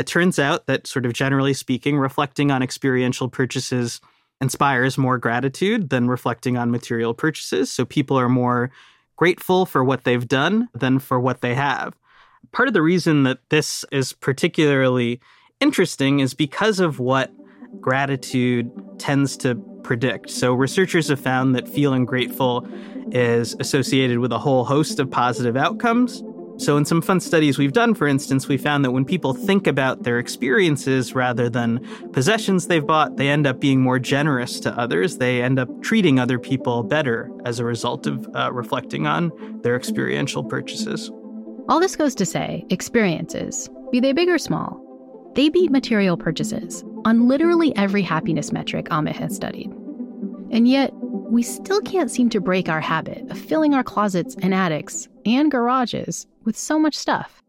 It turns out that, sort of generally speaking, reflecting on experiential purchases inspires more gratitude than reflecting on material purchases. So people are more grateful for what they've done than for what they have. Part of the reason that this is particularly interesting is because of what gratitude tends to predict. So, researchers have found that feeling grateful is associated with a whole host of positive outcomes. So, in some fun studies we've done, for instance, we found that when people think about their experiences rather than possessions they've bought, they end up being more generous to others. They end up treating other people better as a result of uh, reflecting on their experiential purchases. All this goes to say experiences, be they big or small, they beat material purchases on literally every happiness metric Amit has studied. And yet, we still can't seem to break our habit of filling our closets and attics and garages with so much stuff.